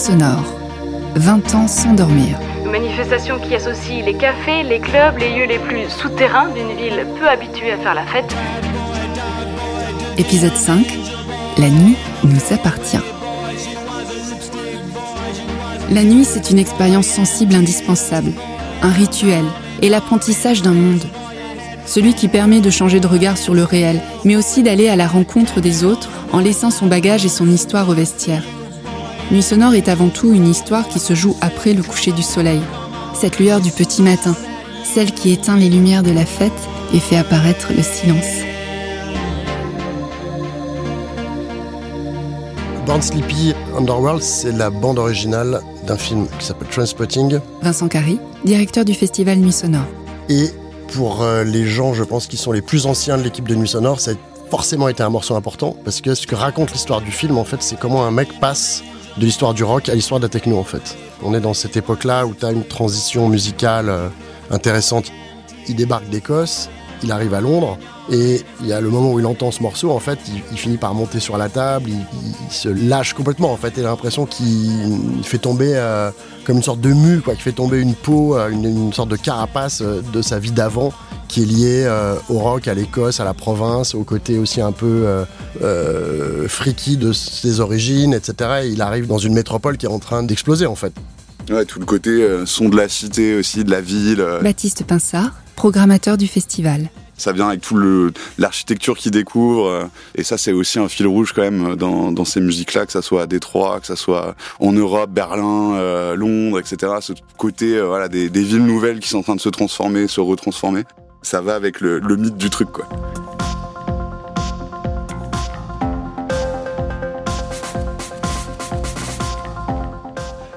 Sonore. 20 ans sans dormir. Une manifestation qui associe les cafés, les clubs, les lieux les plus souterrains d'une ville peu habituée à faire la fête. Épisode 5. La nuit nous appartient. La nuit, c'est une expérience sensible indispensable, un rituel et l'apprentissage d'un monde. Celui qui permet de changer de regard sur le réel, mais aussi d'aller à la rencontre des autres en laissant son bagage et son histoire au vestiaire. Nuit sonore est avant tout une histoire qui se joue après le coucher du soleil. Cette lueur du petit matin, celle qui éteint les lumières de la fête et fait apparaître le silence. Born Sleepy Underworld, c'est la bande originale d'un film qui s'appelle Transpotting. Vincent Carry, directeur du festival Nuit Sonore. Et pour euh, les gens, je pense, qui sont les plus anciens de l'équipe de Nuit Sonore, ça a forcément été un morceau important parce que ce que raconte l'histoire du film, en fait, c'est comment un mec passe de l'histoire du rock à l'histoire de la techno en fait. On est dans cette époque-là où tu as une transition musicale euh, intéressante. Il débarque d'Écosse, il arrive à Londres, et il y a le moment où il entend ce morceau, en fait, il, finit par monter sur la table, il, se lâche complètement, en fait, et a l'impression qu'il fait tomber euh, comme une sorte de mue, quoi, qui fait tomber une peau, euh, une, sorte de carapace de sa vie d'avant, qui est liée au rock, à l'Écosse, à la province, au côté aussi un peu euh, freaky de ses origines, etc. Et il arrive dans une métropole qui est en train d'exploser, en fait. Ouais, tout le côté son de la cité aussi, de la ville. Baptiste Pinsard, programmateur du festival ça vient avec tout l'architecture qu'il découvre euh, et ça c'est aussi un fil rouge quand même dans, dans ces musiques là que ça soit à Détroit que ça soit en Europe Berlin euh, Londres etc ce côté euh, voilà des, des, villes nouvelles qui sont en train de se transformer se retransformer ça va avec le, le mythe du truc quoi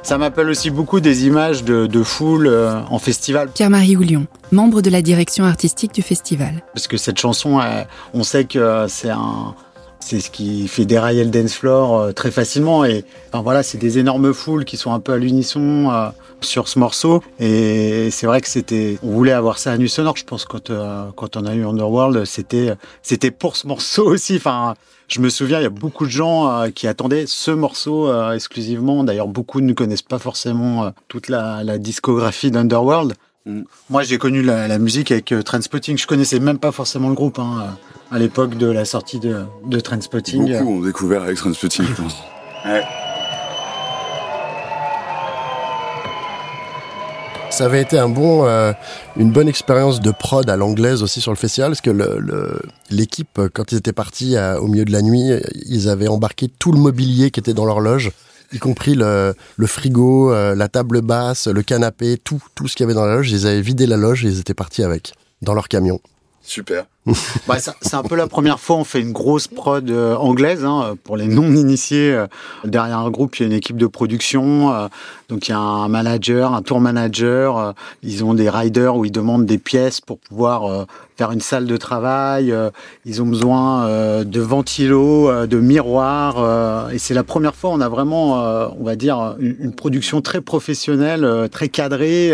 Ça m'appelle aussi beaucoup des images de, de foule euh, en festival. Pierre-Marie Houlion, membre de la direction artistique du festival. Parce que cette chanson, on sait que c'est un, c'est ce qui fait dérailler le dance floor euh, très facilement. Et enfin, voilà, c'est des énormes foules qui sont un peu à l'unisson euh, sur ce morceau. Et c'est vrai que c'était, on voulait avoir ça à nu sonore. Je pense quand quand on a eu Underworld, c'était c'était pour ce morceau aussi. Enfin, je me souviens, il y a beaucoup de gens euh, qui attendaient ce morceau euh, exclusivement. D'ailleurs, beaucoup ne connaissent pas forcément euh, toute la, discographie d'Underworld. Mm. Moi, j'ai connu la, musique avec Trendspotting. Je connaissais même pas forcément le groupe hein, à l'époque de la sortie de, de Trendspotting. Beaucoup ont découvert avec Trendspotting, je pense. ouais. Ça avait été un bon, euh, une bonne expérience de prod à l'anglaise aussi sur le festival, parce que l'équipe, le, quand ils étaient partis euh, au milieu de la nuit, ils avaient embarqué tout le mobilier qui était dans leur loge, y compris le, frigo, euh, la table basse, le canapé, tout, tout ce qu'il y avait dans la loge. Ils avaient vidé la loge et ils étaient partis avec, dans leur camion. Super. bah, c'est un peu la première fois on fait une grosse prod euh, anglaise hein, pour les non initiés. Euh, derrière un groupe, il y a une équipe de production, euh, donc il y a un manager, un tour manager. ils ont des riders où ils demandent des pièces pour pouvoir faire une salle de travail. ils ont besoin de ventilos, de miroirs. et c'est la première fois on a vraiment, on va dire, une, production très professionnelle, très cadrée,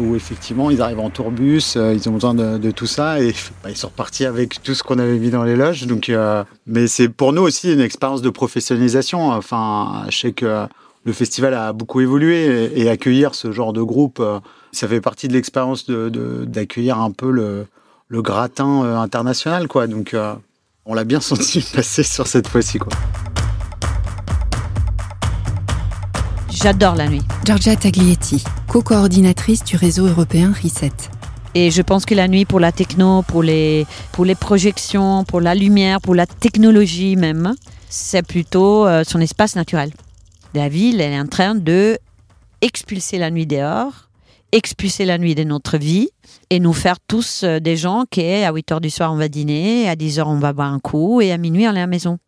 où effectivement ils arrivent en tourbus, ils ont besoin de, de tout ça et bah, ils sont repartis avec tout ce qu'on avait mis dans les loges. Donc, euh, mais c'est pour nous aussi une expérience de professionnalisation. Enfin, je sais que le festival a beaucoup évolué et, accueillir ce genre de groupe, euh, ça fait partie de l'expérience d'accueillir de, un peu le, le gratin euh, international, quoi. Donc, on l'a bien senti passer sur cette fois-ci, quoi. J'adore la nuit. Georgia Taglietti, co-coordinatrice du réseau européen RISET. Et je pense que la nuit, pour la techno, pour les, pour les projections, pour la lumière, pour la technologie même, c'est plutôt euh, son espace naturel. La ville, elle est en train de expulser la nuit dehors, expulser la nuit de notre vie et nous faire tous euh, des gens qui, à 8 h du soir, on va dîner, à 10 h, on va boire un coup et à minuit, on est à la maison.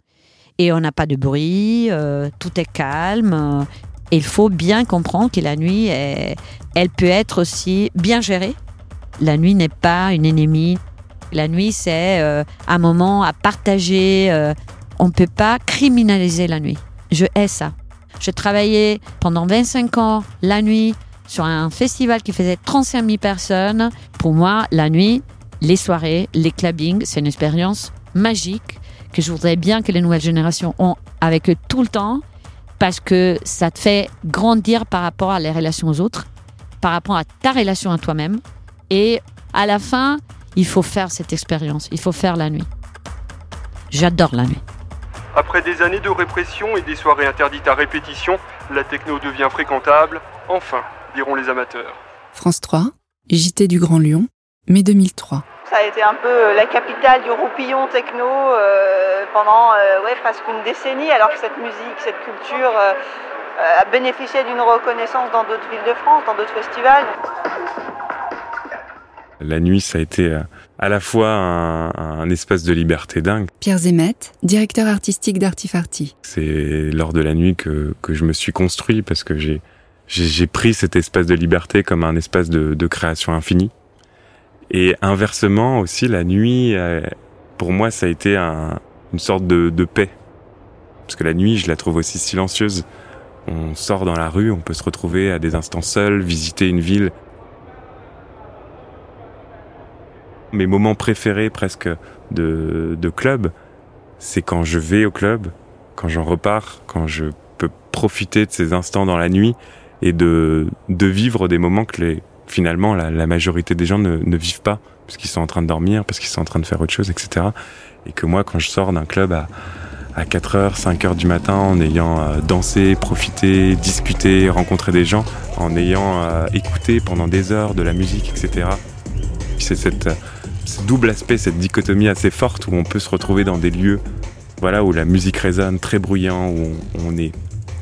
Et on n'a pas de bruit, euh, tout est calme. il faut bien comprendre que la nuit, elle peut être aussi bien gérée la nuit n'est pas une ennemie. La nuit, c'est euh, un moment à partager. Euh, on ne peut pas criminaliser la nuit. Je hais ça. Je travaillais pendant 25 ans la nuit sur un festival qui faisait 35 000 personnes. Pour moi, la nuit, les soirées, les clubbings, c'est une expérience magique que je voudrais bien que les nouvelles générations ont avec eux tout le temps parce que ça te fait grandir par rapport à les relations aux autres, par rapport à ta relation à toi-même. Et à la fin, il faut faire cette expérience, il faut faire la nuit. J'adore la nuit. Après des années de répression et des soirées interdites à répétition, la techno devient fréquentable, enfin, diront les amateurs. France 3, JT du Grand Lyon, mai 2003. Ça a été un peu euh, la capitale du roupillon techno euh, pendant euh, ouais, presque une décennie, alors que cette musique, cette culture euh, euh, a bénéficié d'une reconnaissance dans d'autres villes de France, dans d'autres festivals. La nuit, ça a été euh, à la fois un, un espace de liberté dingue. Pierre Zemet, directeur artistique d'Artifarty. C'est lors de la nuit que, que je me suis construit parce que j'ai pris cet espace de liberté comme un espace de, de création infinie. Et inversement aussi, la nuit, euh, pour moi, ça a été un- une sorte de, de paix. Parce que la nuit, je la trouve aussi silencieuse. On sort dans la rue, on peut se retrouver à des instants seuls, visiter une ville. Mes moments préférés presque de, de club, c'est quand je vais au club, quand j'en repars, quand je peux profiter de ces instants dans la nuit et de, de vivre des moments que les, finalement la, la majorité des gens ne, ne vivent pas, parce qu'ils sont en train de dormir, parce qu'ils sont en train de faire autre chose, etc. Et que moi, quand je sors d'un club à, à 4h, 5h du matin, en ayant euh, dansé, profité, discuté, rencontré des gens, en ayant euh, écouté pendant des heures de la musique, etc. C'est cette, ce double aspect, cette dichotomie assez forte où on peut se retrouver dans des lieux voilà, où la musique résonne, très bruyant, où on, est,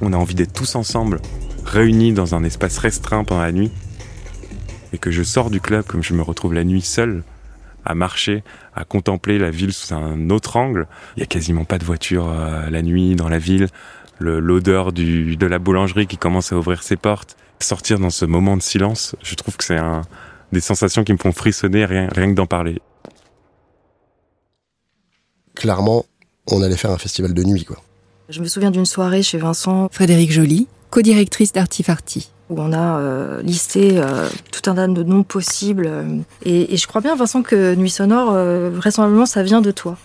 on a envie d'être tous ensemble, réunis dans un espace restreint pendant la nuit, et que je sors du club comme je me retrouve la nuit seul, à marcher, à contempler la ville sous un autre angle. Il y a quasiment pas de voiture euh, la nuit dans la ville, Le- l'odeur de la boulangerie qui commence à ouvrir ses portes. Sortir dans ce moment de silence, je trouve que c'est un, des sensations qui me font frissonner rien, rien que d'en parler. Clairement, on allait faire un festival de nuit, quoi. Je me souviens d'une soirée chez Vincent Frédéric Joly, co-directrice d'Artifarty. où on a euh, listé euh, tout un tas de noms possibles. euh, et, et je crois bien, Vincent, que Nuit Sonore, euh, vraisemblablement, ça vient de toi.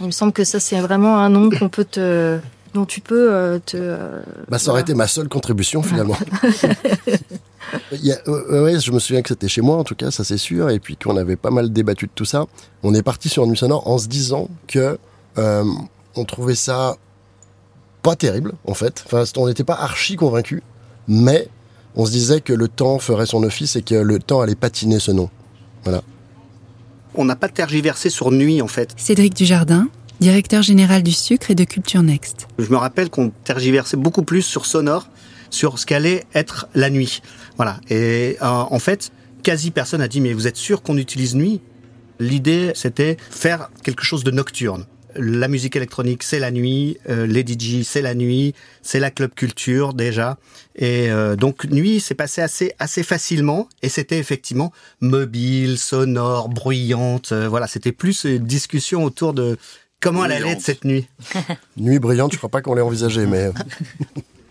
Il me semble que ça, c'est vraiment un nom qu'on peut te, dont tu peux euh, te. euh, Bah, ça aurait voilà. été ma seule contribution finalement. Il y a- ouais, ouais, je me souviens que c'était chez moi en tout cas, ça c'est sûr, et puis qu'on avait pas mal débattu de tout ça. On est parti sur Nuit Sonore en se disant que euh, on trouvait ça pas terrible en fait. Enfin, on n'était pas archi convaincus, mais on se disait que le temps ferait son office et que le temps allait patiner ce nom. Voilà. On n'a pas tergiversé sur nuit en fait. Cédric Dujardin, directeur général du sucre et de Culture Next. Je me rappelle qu'on tergiversait beaucoup plus sur sonore, sur ce qu'allait être la nuit. Voilà. Et euh, en fait, quasi personne a dit mais vous êtes sûr qu'on utilise nuit? L'idée c'était faire quelque chose de nocturne. La musique électronique c'est la nuit, euh, les DJ c'est la nuit, c'est la club culture déjà. Et euh, donc nuit c'est passé assez assez facilement et c'était effectivement mobile, sonore, bruyante. euh, voilà, c'était plus une discussion autour de comment elle allait être cette nuit. Nuit brillante, je crois pas qu'on l'ait envisagé, mais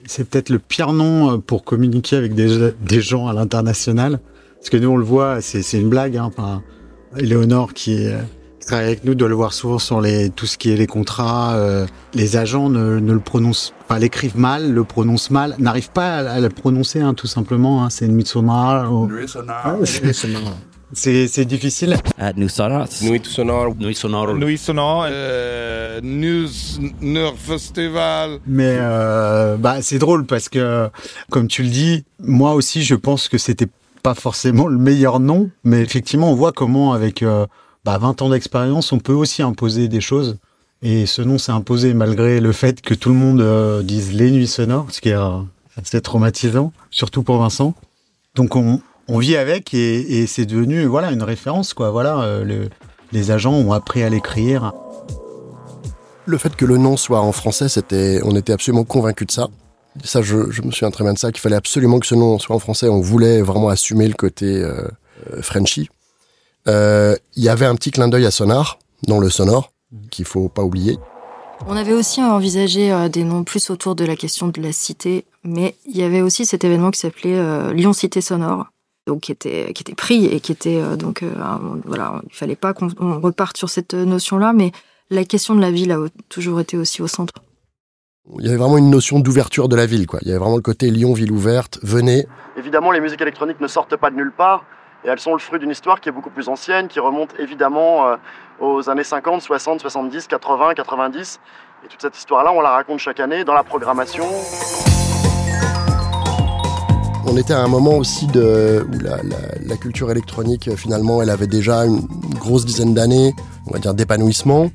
C'est peut-être le pire nom euh, pour communiquer avec des, des gens à l'international. Parce que nous, on le voit, c'est c'est une blague. Hein, qui, est, euh, qui travaille avec nous doit le voir souvent sur les, tout ce qui est les contrats. euh, les agents ne, ne le prononcent pas, l'écrivent mal, le prononcent mal, n'arrivent pas à, à le prononcer, hein, tout simplement. Hein, c'est une Midsommar. ou- Ah, c'est- difficile. Nuit sonore. Nuit sonore. Nuit sonore. Nuit sonore, euh, News Festival. Mais euh, bah, c'est drôle parce que, comme tu le dis, moi aussi, je pense que c'était pas forcément le meilleur nom, mais effectivement, on voit comment, avec euh, bah, 20 ans d'expérience, on peut aussi imposer des choses. Et ce nom s'est imposé malgré le fait que tout le monde euh, dise les nuits sonores, ce qui est euh, assez traumatisant, surtout pour Vincent. Donc on, on vit avec et, et c'est devenu voilà une référence quoi. Voilà, euh, le- les agents ont appris à l'écrire. le fait que le nom soit en français, c'était, on était absolument convaincus de ça. Ça, je, je me souviens très bien de ça, qu'il fallait absolument que ce nom soit en français. On voulait vraiment assumer le côté euh, euh, Frenchy. Euh, Il y avait un petit clin d'œil à Sonar, dans le sonore, qu'il faut pas oublier. On avait aussi envisagé euh, des noms plus autour de la question de la cité, mais il y avait aussi cet événement qui s'appelait euh, Lyon Cité Sonore, donc qui était qui était pris et qui était euh, donc euh, voilà, il fallait pas qu'on on reparte sur cette notion-là, mais la question de la ville a toujours été aussi au centre. Il y avait vraiment une notion d'ouverture de la ville, quoi. Il y avait vraiment le côté Lyon, ville ouverte, venez. Évidemment, les musiques électroniques ne sortent pas de nulle part, et elles sont le fruit d'une histoire qui est beaucoup plus ancienne, qui remonte évidemment euh, aux années 50, 60, 70, 80, 90. Et toute cette histoire-là, on la raconte chaque année dans la programmation. On était à un moment aussi de, où la, culture électronique, finalement, elle avait déjà une grosse dizaine d'années, on va dire, d'épanouissement.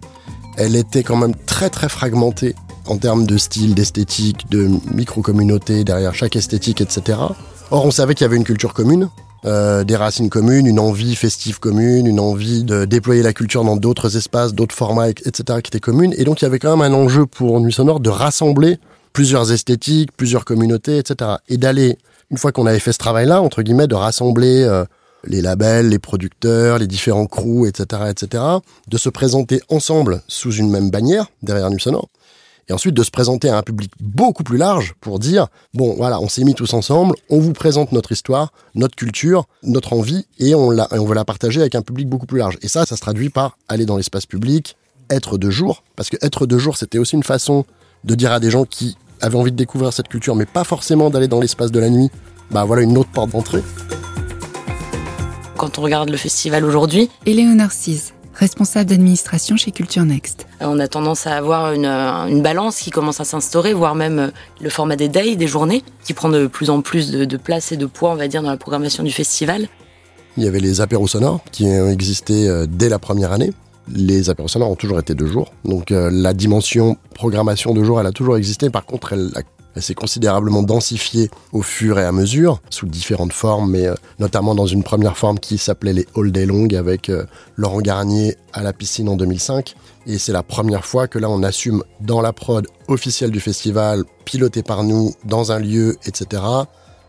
Elle était quand même très très fragmentée en termes de style, d'esthétique, de micro-communauté derrière chaque esthétique, etc. Or, on savait qu'il y avait une culture commune, euh, des racines communes, une envie festive commune, une envie de déployer la culture dans d'autres espaces, d'autres formats, etc. qui étaient communes. Et donc, il y avait quand même un enjeu pour Nuit Sonore de rassembler plusieurs esthétiques, plusieurs communautés, etc. Et d'aller, une fois qu'on avait fait ce travail-là, entre guillemets, de rassembler euh, les labels, les producteurs, les différents crews, etc., etc., de se présenter ensemble sous une même bannière derrière Nuit Sonore et ensuite de se présenter à un public beaucoup plus large pour dire bon voilà on s'est mis tous ensemble on vous présente notre histoire notre culture notre envie et on la on veut la partager avec un public beaucoup plus large et ça ça se traduit par aller dans l'espace public être de jour parce que être de jour c'était aussi une façon de dire à des gens qui avaient envie de découvrir cette culture mais pas forcément d'aller dans l'espace de la nuit bah voilà une autre porte d'entrée quand on regarde le festival aujourd'hui. Éléonore Cise, responsable d'administration chez Culture Next. On a tendance à avoir une, une balance qui commence à s'instaurer, voire même le format des days, des journées, qui prend de plus en plus de, de, place et de poids, on va dire, dans la programmation du festival. Il y avait les apéros sonores qui ont existé dès la première année. Les apéros sonores ont toujours été deux jours. Donc euh, la dimension programmation de jour, elle a toujours existé. Par contre, elle s'est considérablement densifiée au fur et à mesure, sous différentes formes, mais euh, notamment dans une première forme qui s'appelait les All Day Long avec euh, Laurent Garnier à la piscine en 2005. Et c'est la première fois que là, on assume dans la prod officielle du festival, piloté par nous, dans un lieu, etc.,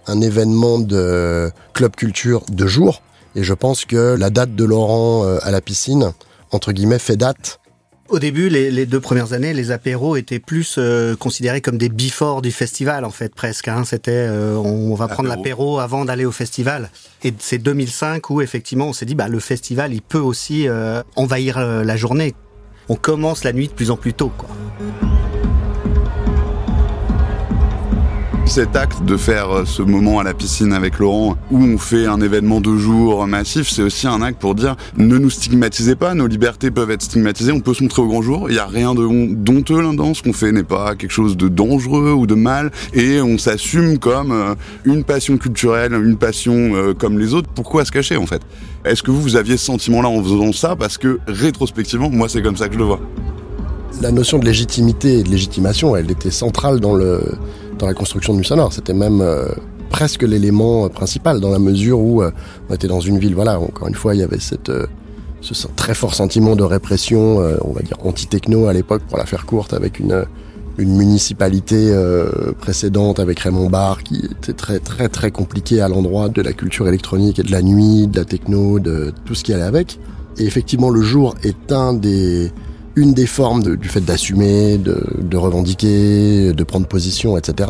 un événement de club culture de jour. Et je pense que la date de Laurent à la piscine, entre guillemets, fait date au début, les, les, deux premières années, les apéros étaient plus euh, considérés comme des before du festival, en fait, presque. Hein. C'était, euh, on va prendre l'apéro avant d'aller au festival. Et c'est 2005 où, effectivement, on s'est dit, bah, le festival, il peut aussi euh, envahir la journée. On commence la nuit de plus en plus tôt, quoi. Cet acte de faire ce moment à la piscine avec Laurent où on fait un événement de jour massif, c'est aussi un acte pour dire ne nous stigmatisez pas, nos libertés peuvent être stigmatisées, on peut se montrer au grand jour, il n'y a rien de douteux là-dedans, ce qu'on fait n'est pas quelque chose de dangereux ou de mal et on s'assume comme une passion culturelle, une passion comme les autres, pourquoi se cacher en fait? Est-ce que vous, vous aviez ce sentiment-là en faisant ça Parce que rétrospectivement, moi c'est comme ça que je le vois? La notion de légitimité et de légitimation, elle était centrale dans le dans la construction de Nuit C'était même euh, presque l'élément principal dans la mesure où euh, on était dans une ville. Voilà, encore une fois, il y avait euh, ce très fort sentiment de répression, on va dire anti-techno à l'époque, pour la faire courte, avec une une municipalité précédente avec Raymond Barre qui était très très très compliqué à l'endroit de la culture électronique et de la nuit, de la techno, de tout ce qui allait avec. Et effectivement, le jour est un des une des formes de, du fait d'assumer, de, de, revendiquer, de prendre position, etc.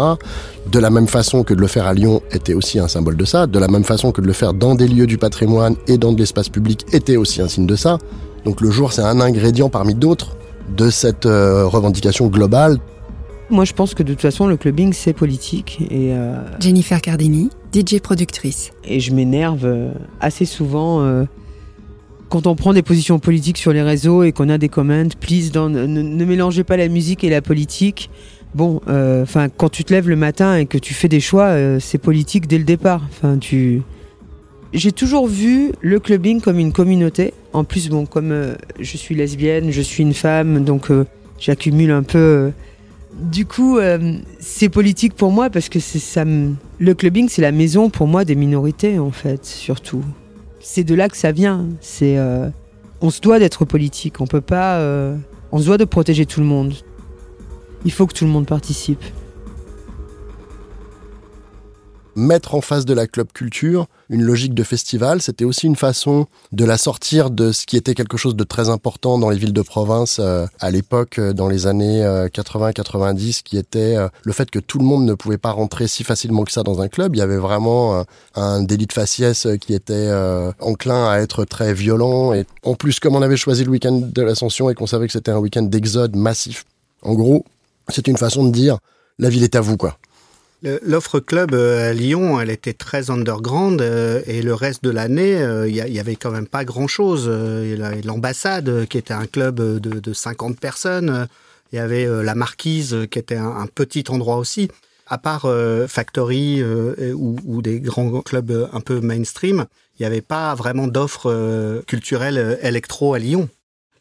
De la même façon que de le faire à Lyon était aussi un symbole de ça, de la même façon que de le faire dans des lieux du patrimoine et dans de l'espace public était aussi un signe de ça. Donc le jour, c'est un ingrédient parmi d'autres de cette euh, revendication globale. Moi, je pense que de toute façon, le clubbing, c'est politique. Et euh... Jennifer Cardini, DJ productrice. Et je m'énerve euh, assez souvent euh, quand on prend des positions politiques sur les réseaux et qu'on a des comments, please, ne, mélangez pas la musique et la politique. Bon, enfin, euh, quand tu te lèves le matin et que tu fais des choix, euh, c'est politique dès le départ. Enfin, tu. J'ai toujours vu le clubbing comme une communauté. En plus, bon, comme euh, je suis lesbienne, je suis une femme, donc j'accumule un peu. du coup, c'est politique pour moi parce que ça. Le clubbing, c'est la maison pour moi des minorités, en fait, surtout c'est de là que ça vient. C'est, euh, on se doit d'être politique. On peut pas, euh, on se doit de protéger tout le monde. Il faut que tout le monde participe. Mettre en face de la club culture une logique de festival, c'était aussi une façon de la sortir de ce qui était quelque chose de très important dans les villes de province euh, à l'époque, dans les années 80-90, qui était le fait que tout le monde ne pouvait pas rentrer si facilement que ça dans un club. Il y avait vraiment un délit de faciès qui était euh, enclin à être très violent. Et en plus, comme on avait choisi le week-end de l'ascension et qu'on savait que c'était un week-end d'exode massif, en gros, c'est une façon de dire la ville est à vous, quoi. L'offre club à Lyon, elle était très underground et le reste de l'année, il y, avait quand même pas grand-chose. L'ambassade, qui était un club de, de 50 personnes, il y avait la Marquise, qui était un, petit endroit aussi. À part Factory ou, ou, des grands clubs un peu mainstream, il n'y avait pas vraiment d'offres culturelles électro à Lyon.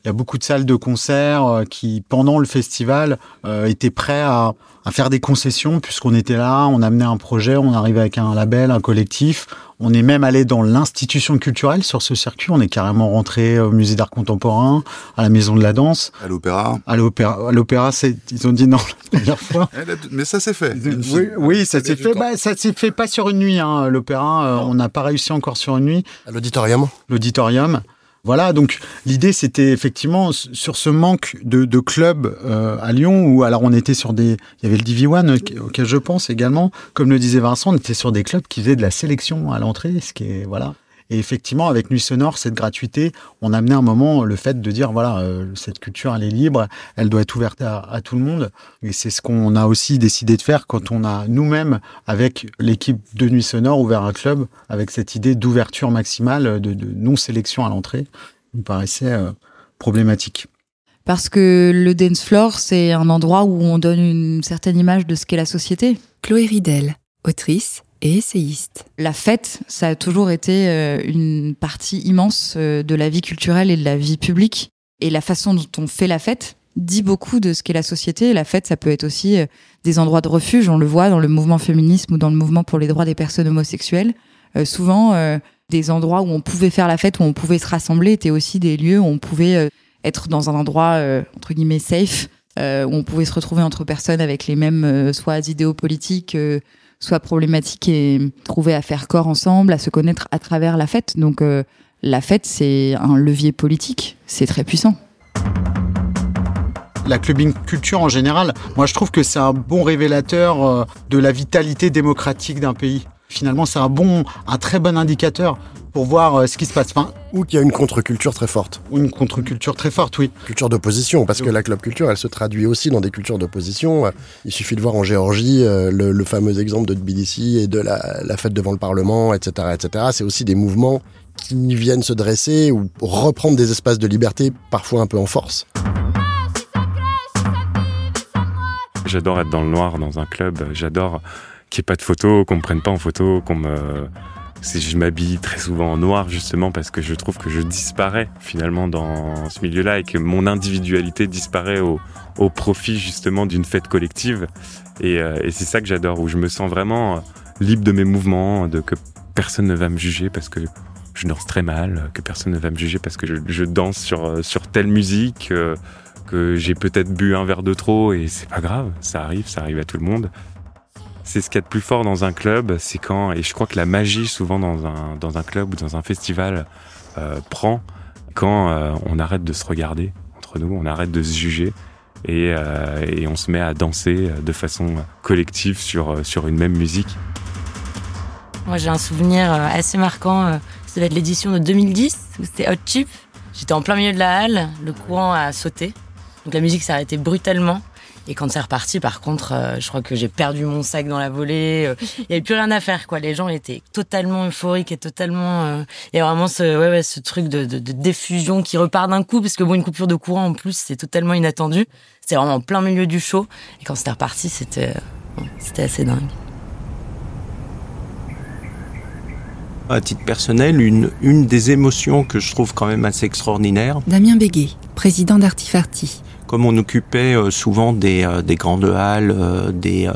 Il y a beaucoup de salles de concert qui, pendant le festival, étaient prêts à, à faire des concessions puisqu'on était là, on amenait un projet, on arrivait avec un label, un collectif. On est même allé dans l'institution culturelle sur ce circuit. On est carrément rentré au musée d'art contemporain, à la maison de la danse. À l'opéra. À l'opéra. À l'opéra, c'est, ils ont dit non la première fois. Mais ça s'est fait. Oui, oui ça s'est fait. Bah, ça s'est fait pas sur une nuit, hein, l'opéra. on n'a pas réussi encore sur une nuit. À l'auditorium. L'auditorium. Voilà, donc l'idée c'était effectivement sur ce manque de, clubs euh, à Lyon où alors on était sur des, il y avait le DV1 auquel je pense également, comme le disait Vincent, on était sur des clubs qui faisaient de la sélection à l'entrée, ce qui est voilà. Et effectivement, avec Nuit Sonore, cette gratuité, on a amené un moment le fait de dire voilà, euh, cette culture, elle est libre, elle doit être ouverte à, tout le monde. Et c'est ce qu'on a aussi décidé de faire quand on a nous-mêmes, avec l'équipe de Nuit Sonore, ouvert un club avec cette idée d'ouverture maximale, de, non-sélection à l'entrée. Il me paraissait euh, problématique parce que le dance floor, c'est un endroit où on donne une certaine image de ce qu'est la société. Chloé Ridel, autrice et essayiste. La fête, ça a toujours été euh, une partie immense euh, de la vie culturelle et de la vie publique. Et la façon dont on fait la fête dit beaucoup de ce qu'est la société. La fête, ça peut être aussi euh, des endroits de refuge. On le voit dans le mouvement féminisme ou dans le mouvement pour les droits des personnes homosexuelles. souvent, des endroits où on pouvait faire la fête, où on pouvait se rassembler, étaient aussi des lieux où on pouvait être dans un endroit, entre guillemets, safe, où on pouvait se retrouver entre personnes avec les mêmes, soit idéaux politiques, soit problématique et trouver à faire corps ensemble, à se connaître à travers la fête. Donc euh, la fête, c'est un levier politique, c'est très puissant. La clubbing culture en général, moi je trouve que c'est un bon révélateur euh, de la vitalité démocratique d'un pays. Finalement, c'est un bon, un très bon indicateur pour voir euh, ce qui se passe. Enfin, ou qu'il y a une contre-culture très forte. Ou une contre-culture très forte, oui. Culture d'opposition, parce que la club culture, elle se traduit aussi dans des cultures d'opposition. Il suffit de voir en Géorgie euh, le, fameux exemple de Tbilissi et de la, fête devant le Parlement, etc., etc. C'est aussi des mouvements qui viennent se dresser ou reprendre des espaces de liberté, parfois un peu en force. J'adore être dans le noir dans un club. J'adore qu'il n'y ait pas de photos, qu'on me prenne pas en photo, qu'on me je m'habille très souvent en noir justement parce que je trouve que je disparais finalement dans ce milieu-là et que mon individualité disparaît au, profit justement d'une fête collective. Euh, et, c'est ça que j'adore, où je me sens vraiment euh, libre de mes mouvements, de que personne ne va me juger parce que je danse très mal, que personne ne va me juger parce que je, danse sur, euh, sur telle musique, que j'ai peut-être bu un verre de trop et c'est pas grave, ça arrive, ça arrive à tout le monde. C'est ce qu'il y a de plus fort dans un club, c'est quand, et je crois que la magie souvent dans un, club ou dans un festival euh, prend quand euh, on arrête de se regarder entre nous, on arrête de se juger et, euh, on se met à danser de façon collective sur, sur une même musique. Moi j'ai un souvenir assez marquant, ça va être l'édition de 2010 où c'était Hot Chip. J'étais en plein milieu de la halle, le courant a sauté, donc la musique s'est arrêtée brutalement. Et quand c'est reparti, par contre, euh, je crois que j'ai perdu mon sac dans la volée. Euh, il n'y avait plus rien à faire, quoi. Les gens étaient totalement euphoriques et totalement. Euh, il y a vraiment ce, ouais, ouais, ce truc de, de, de, diffusion qui repart d'un coup, parce que bon, une coupure de courant en plus, c'est totalement inattendu. C'était vraiment en plein milieu du show. Et quand c'était reparti, c'était, c'était assez dingue. À titre personnel, une, une des émotions que je trouve quand même assez extraordinaire. Damien Béguet, président d'Artifarti comme on occupait euh, souvent des, euh, des grandes halles, euh, des,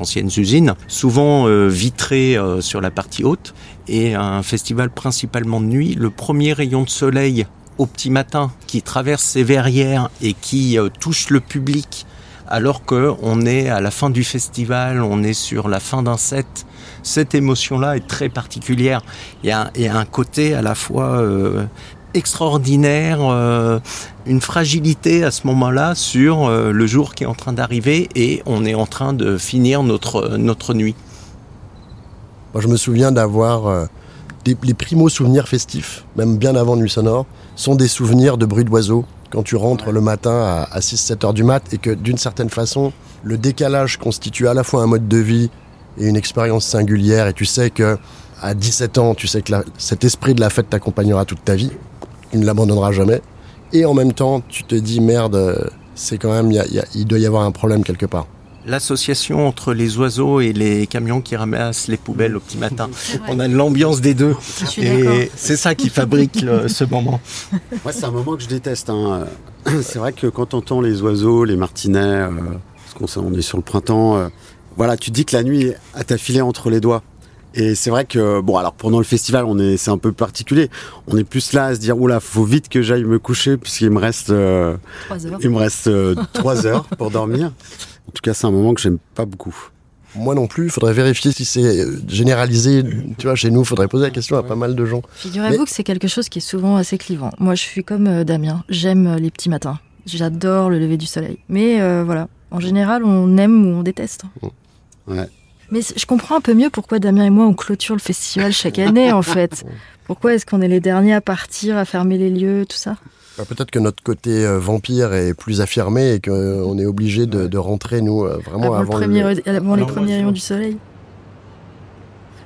anciennes usines, souvent vitrées sur la partie haute, et un festival principalement de nuit, le premier rayon de soleil au petit matin qui traverse ces verrières et qui touche le public alors qu'on est à la fin du festival, on est sur la fin d'un set. Cette émotion-là est très particulière. Il y a un côté à la fois extraordinaire, euh, une fragilité à ce moment-là sur euh, le jour qui est en train d'arriver et on est en train de finir notre, notre nuit. Moi, je me souviens d'avoir euh, les primos souvenirs festifs, même bien avant Nuit Sonore, sont des souvenirs de bruit d'oiseaux quand tu rentres le matin à, 6-7 heures du mat et que d'une certaine façon, le décalage constitue à la fois un mode de vie et une expérience singulière et tu sais que à 17 ans, tu sais que cet esprit de la fête t'accompagnera toute ta vie, il ne l'abandonnera jamais. Et en même temps, tu te dis merde, c'est quand même, il doit y avoir un problème quelque part l'association entre les oiseaux et les camions qui ramassent les poubelles au petit matin. On a l'ambiance des deux. Et c'est ça qui fabrique ce moment. Moi, c'est un moment que je déteste. Hein. C'est vrai que quand on entend les oiseaux, les martinets, euh, parce qu'on est sur le printemps, euh, voilà, tu dis que la nuit a ta filé entre les doigts. Et c'est vrai que bon alors pendant le festival on est c'est un peu particulier. On est plus là à se dire oula faut vite que j'aille me coucher puisqu'il me reste euh, il me reste trois heures pour dormir. En tout cas, c'est un moment que j'aime pas beaucoup. Moi non plus, il faudrait vérifier si c'est euh, généralisé. Tu vois, chez nous, il faudrait poser la question à pas mal de gens. Figurez-vous que c'est quelque chose qui est souvent assez clivant. Moi, je suis comme euh, Damien, j'aime euh, les petits matins. J'adore le lever du soleil. Mais voilà, en général, on aime ou on déteste. Ouais. Mais je comprends un peu mieux pourquoi Damien et moi, on clôture le festival chaque année, en fait. Pourquoi est-ce qu'on est les derniers à partir, à fermer les lieux, tout ça? Bah, peut-être que notre côté euh, vampire est plus affirmé et qu'on est obligé de, rentrer, nous, euh, vraiment avant, les premiers rayons du soleil.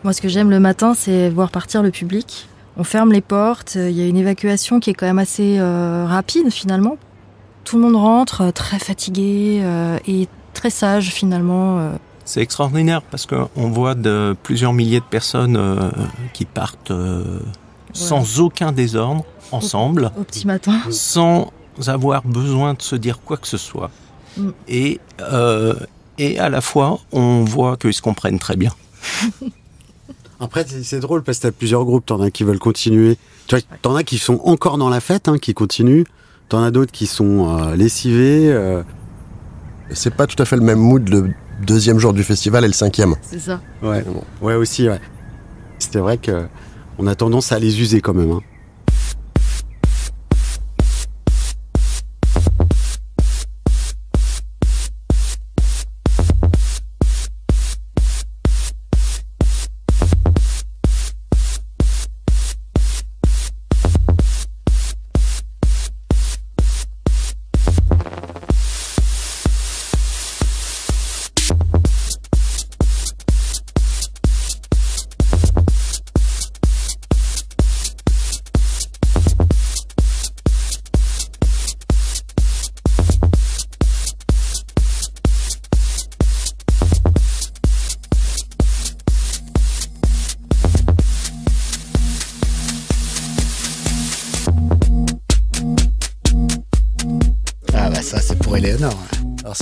Moi, ce que j'aime le matin, c'est voir partir le public. On ferme les portes, il y a une évacuation qui est quand même assez euh, rapide finalement. Tout le monde rentre très fatigué et très sage finalement. C'est extraordinaire parce qu'on voit de plusieurs milliers de personnes qui partent sans aucun désordre ensemble, au, petit matin, sans avoir besoin de se dire quoi que ce soit. Mm. Et, euh, et à la fois, on voit qu'ils se comprennent très bien. Après, c'est drôle parce que tu as plusieurs groupes. T'en as qui veulent continuer. Tu vois, t'en as qui sont encore dans la fête, hein, qui continuent. T'en as d'autres qui sont euh, lessivés. Euh. C'est pas tout à fait le même mood le deuxième jour du festival et le cinquième. C'est ça. Ouais, ouais aussi, ouais. C'était vrai que on a tendance à les user quand même. Hein.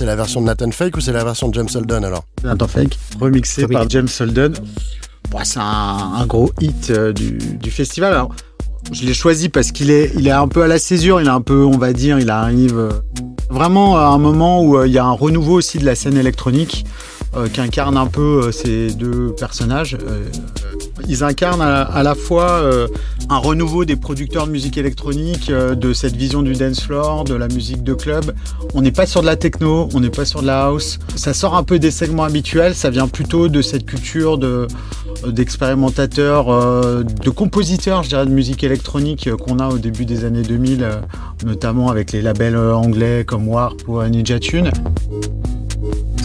C'est la version de Nathan Fake ou c'est la version de James Holden alors Nathan Fake, remixé par James Holden. c'est un, gros hit euh, du, festival. Alors, je l'ai choisi parce qu'il est, il est un peu à la césure, il est un peu, on va dire, il arrive euh, vraiment à un moment où euh, il y a un renouveau aussi de la scène électronique qui incarne un peu ces deux personnages ils incarnent à, la fois euh, un renouveau des producteurs de musique électronique, euh, de cette vision du dance floor, de la musique de club. On n'est pas sur de la techno, on n'est pas sur de la house. Ça sort un peu des segments habituels, ça vient plutôt de cette culture de d'expérimentateurs, euh, de compositeurs, je dirais, de musique électronique qu'on a au début des années 2000, notamment avec les labels anglais comme Warp ou Ninja Tune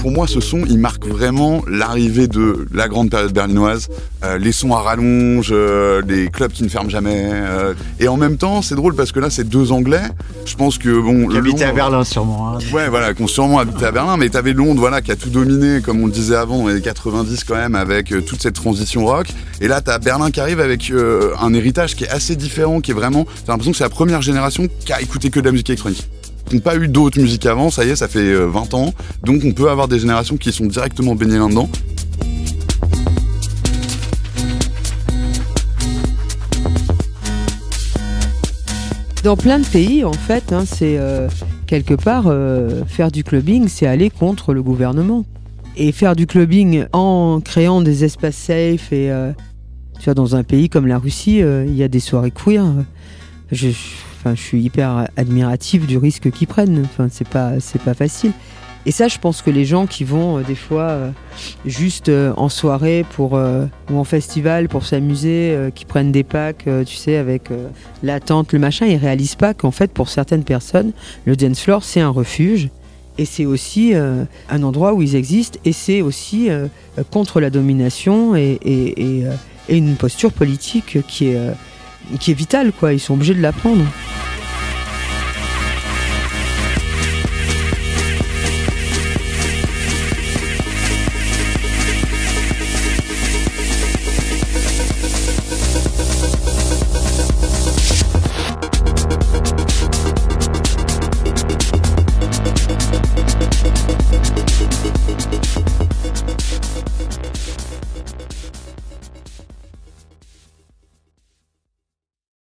pour moi, ce son, il marque vraiment l'arrivée de la grande période berlinoise, euh, les sons à rallonge, euh, les clubs qui ne ferment jamais. Euh, et en même temps, c'est drôle parce que là, c'est deux Anglais. Je pense que bon, qui habitaient à Berlin sûrement. Hein. Ouais, voilà, qui ont sûrement habité à Berlin, mais t'avais Londres, voilà, qui a tout dominé, comme on le disait avant, dans les 90 quand même, avec toute cette transition rock. Et là, t'as Berlin qui arrive avec un héritage qui est assez différent, qui est vraiment, t'as l'impression que c'est la première génération qui a écouté que de la musique électronique n'ont pas eu d'autres musiques avant, ça y est, ça fait 20 euh, ans. Donc on peut avoir des générations qui sont directement baignées là-dedans. Dans plein de pays, en fait, hein, c'est euh, quelque part euh, faire du clubbing, c'est aller contre le gouvernement. Et faire du clubbing en créant des espaces safe et tu vois, dans un pays comme la Russie, il y a des soirées queer. Je, je suis hyper admiratif du risque qu'ils prennent. Enfin, c'est pas, c'est pas facile. Et ça, je pense que les gens qui vont euh, des fois euh, juste euh, en soirée pour, ou en festival pour s'amuser, qui prennent des packs, tu sais, avec la tente, le machin, ils réalisent pas qu'en fait, pour certaines personnes, le dance floor, c'est un refuge. Et c'est aussi un endroit où ils existent, et c'est aussi contre la domination et, une posture politique qui est, qui est vitale, quoi. Ils sont obligés de l'apprendre. prendre.